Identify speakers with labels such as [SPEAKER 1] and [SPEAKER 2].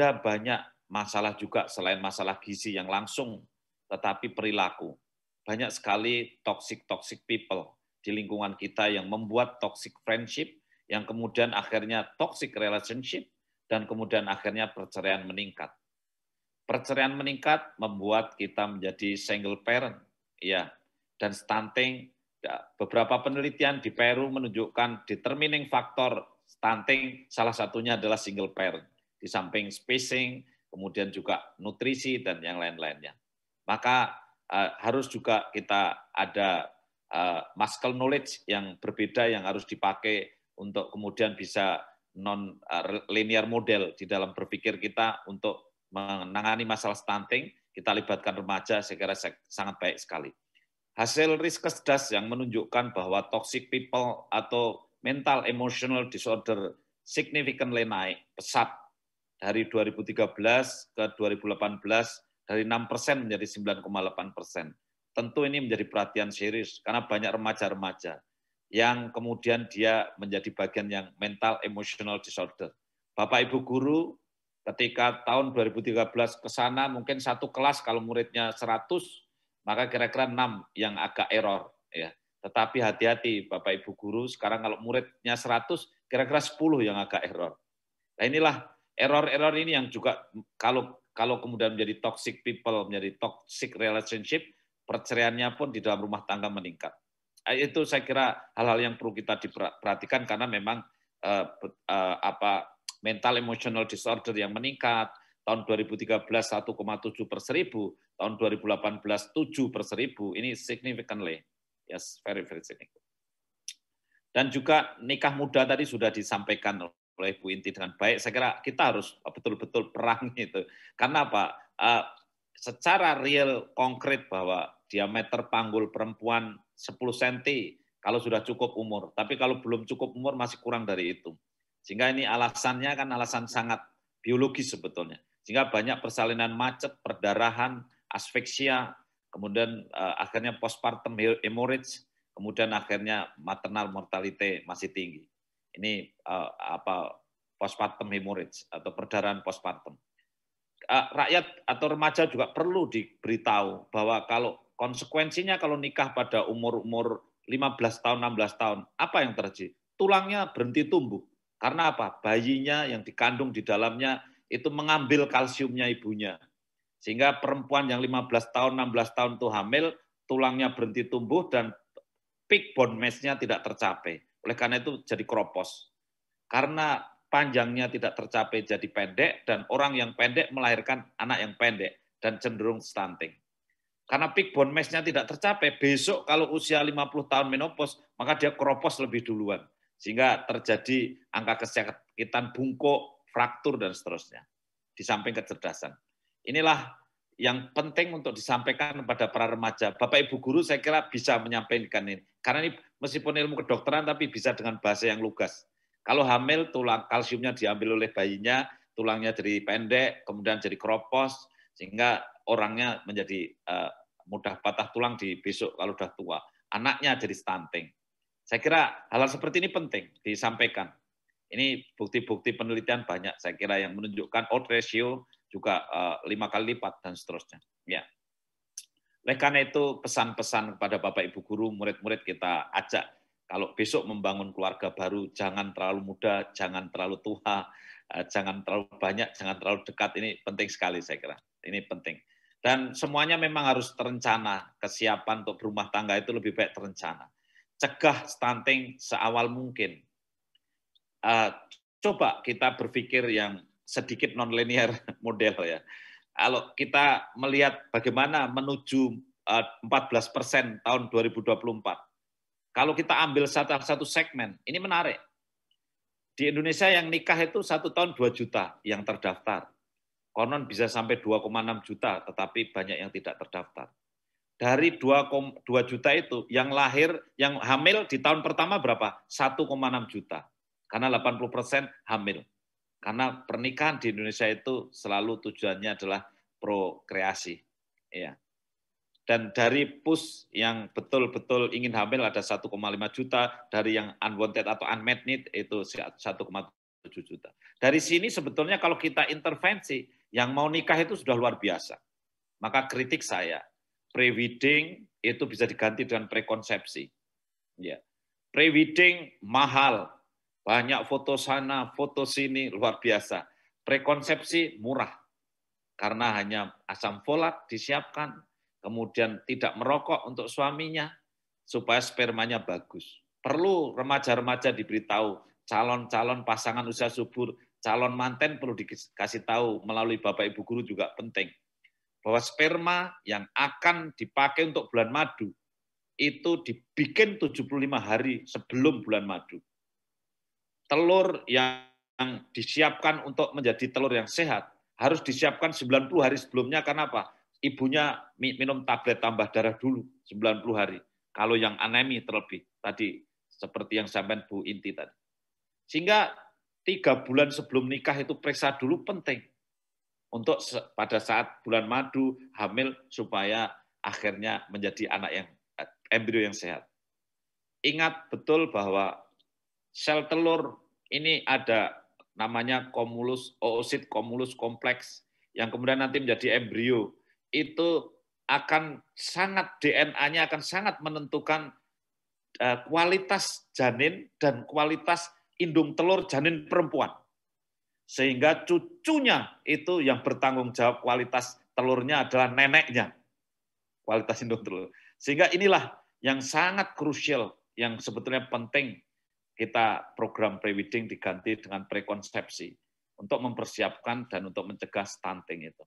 [SPEAKER 1] ada banyak masalah juga selain masalah gizi yang langsung, tetapi perilaku. Banyak sekali toxic-toxic people di lingkungan kita yang membuat toxic friendship, yang kemudian akhirnya toxic relationship, dan kemudian akhirnya perceraian meningkat. Perceraian meningkat membuat kita menjadi single parent, ya, dan stunting. Ya, beberapa penelitian di Peru menunjukkan determining faktor stunting salah satunya adalah single parent. Di samping spacing, kemudian juga nutrisi dan yang lain-lainnya. Maka uh, harus juga kita ada uh, muscle knowledge yang berbeda yang harus dipakai untuk kemudian bisa non eh, linear model di dalam berpikir kita untuk menangani masalah stunting, kita libatkan remaja, kira sangat baik sekali. Hasil risk das yang menunjukkan bahwa toxic people atau mental emotional disorder significantly naik pesat dari 2013 ke 2018 dari 6 persen menjadi 9,8 persen. Tentu ini menjadi perhatian serius karena banyak remaja-remaja yang kemudian dia menjadi bagian yang mental emotional disorder. Bapak Ibu guru ketika tahun 2013 ke sana mungkin satu kelas kalau muridnya 100 maka kira-kira 6 yang agak error ya. Tetapi hati-hati Bapak Ibu guru sekarang kalau muridnya 100 kira-kira 10 yang agak error. Nah inilah error-error ini yang juga kalau kalau kemudian menjadi toxic people, menjadi toxic relationship, perceraiannya pun di dalam rumah tangga meningkat. Eh, itu saya kira hal-hal yang perlu kita diperhatikan karena memang uh, uh, apa mental emotional disorder yang meningkat tahun 2013 1,7 per seribu, tahun 2018 7 per seribu, ini significantly, yes, very very significant. Dan juga nikah muda tadi sudah disampaikan oleh Bu Inti dengan baik. Saya kira kita harus betul-betul perang itu. Karena apa? Uh, secara real konkret bahwa diameter panggul perempuan 10 cm kalau sudah cukup umur. Tapi kalau belum cukup umur masih kurang dari itu. Sehingga ini alasannya kan alasan sangat biologis sebetulnya. Sehingga banyak persalinan macet, perdarahan, aspeksia, kemudian uh, akhirnya postpartum hemorrhage, kemudian akhirnya maternal mortality masih tinggi. Ini uh, apa postpartum hemorrhage atau perdarahan postpartum. Uh, rakyat atau remaja juga perlu diberitahu bahwa kalau Konsekuensinya kalau nikah pada umur-umur 15 tahun, 16 tahun, apa yang terjadi? Tulangnya berhenti tumbuh. Karena apa? Bayinya yang dikandung di dalamnya itu mengambil kalsiumnya ibunya. Sehingga perempuan yang 15 tahun, 16 tahun itu hamil, tulangnya berhenti tumbuh dan peak bone mass-nya tidak tercapai. Oleh karena itu jadi kropos. Karena panjangnya tidak tercapai jadi pendek dan orang yang pendek melahirkan anak yang pendek dan cenderung stunting. Karena peak bone mass-nya tidak tercapai, besok kalau usia 50 tahun menopause, maka dia keropos lebih duluan. Sehingga terjadi angka kesakitan bungkuk, fraktur, dan seterusnya. Di samping kecerdasan. Inilah yang penting untuk disampaikan kepada para remaja. Bapak Ibu guru saya kira bisa menyampaikan ini. Karena ini meskipun ilmu kedokteran tapi bisa dengan bahasa yang lugas. Kalau hamil tulang kalsiumnya diambil oleh bayinya, tulangnya jadi pendek, kemudian jadi keropos sehingga orangnya menjadi uh, mudah patah tulang di besok kalau sudah tua. Anaknya jadi stunting. Saya kira hal, hal seperti ini penting disampaikan. Ini bukti-bukti penelitian banyak saya kira yang menunjukkan odd ratio juga uh, lima kali lipat dan seterusnya. Ya. Oleh karena itu pesan-pesan kepada Bapak Ibu guru, murid-murid kita ajak kalau besok membangun keluarga baru jangan terlalu muda, jangan terlalu tua, uh, jangan terlalu banyak, jangan terlalu dekat. Ini penting sekali saya kira. Ini penting. Dan semuanya memang harus terencana. Kesiapan untuk berumah tangga itu lebih baik terencana. Cegah stunting seawal mungkin. Uh, coba kita berpikir yang sedikit non-linear model ya. Kalau kita melihat bagaimana menuju 14 eh, persen tahun 2024, kalau kita ambil satu, satu segmen, ini menarik. Di Indonesia yang nikah itu satu tahun 2 juta yang terdaftar Konon bisa sampai 2,6 juta, tetapi banyak yang tidak terdaftar. Dari 2, juta itu, yang lahir, yang hamil di tahun pertama berapa? 1,6 juta. Karena 80 persen hamil. Karena pernikahan di Indonesia itu selalu tujuannya adalah prokreasi. Ya. Dan dari pus yang betul-betul ingin hamil ada 1,5 juta, dari yang unwanted atau unmet need itu 1,7 juta. Dari sini sebetulnya kalau kita intervensi, yang mau nikah itu sudah luar biasa. Maka kritik saya, pre-wedding itu bisa diganti dengan prekonsepsi. Ya. Pre-wedding mahal, banyak foto sana, foto sini, luar biasa. Prekonsepsi murah, karena hanya asam folat disiapkan, kemudian tidak merokok untuk suaminya, supaya spermanya bagus. Perlu remaja-remaja diberitahu, calon-calon pasangan usia subur, calon manten perlu dikasih tahu melalui Bapak Ibu Guru juga penting. Bahwa sperma yang akan dipakai untuk bulan madu, itu dibikin 75 hari sebelum bulan madu telur yang disiapkan untuk menjadi telur yang sehat harus disiapkan 90 hari sebelumnya karena apa? Ibunya minum tablet tambah darah dulu 90 hari. Kalau yang anemi terlebih tadi seperti yang sampai Bu Inti tadi. Sehingga tiga bulan sebelum nikah itu periksa dulu penting untuk pada saat bulan madu hamil supaya akhirnya menjadi anak yang embrio yang sehat. Ingat betul bahwa sel telur ini ada namanya komulus oosit komulus kompleks yang kemudian nanti menjadi embrio itu akan sangat DNA-nya akan sangat menentukan eh, kualitas janin dan kualitas indung telur janin perempuan. Sehingga cucunya itu yang bertanggung jawab kualitas telurnya adalah neneknya. Kualitas indung telur. Sehingga inilah yang sangat krusial, yang sebetulnya penting kita program prewedding diganti dengan prekonsepsi untuk mempersiapkan dan untuk mencegah stunting itu.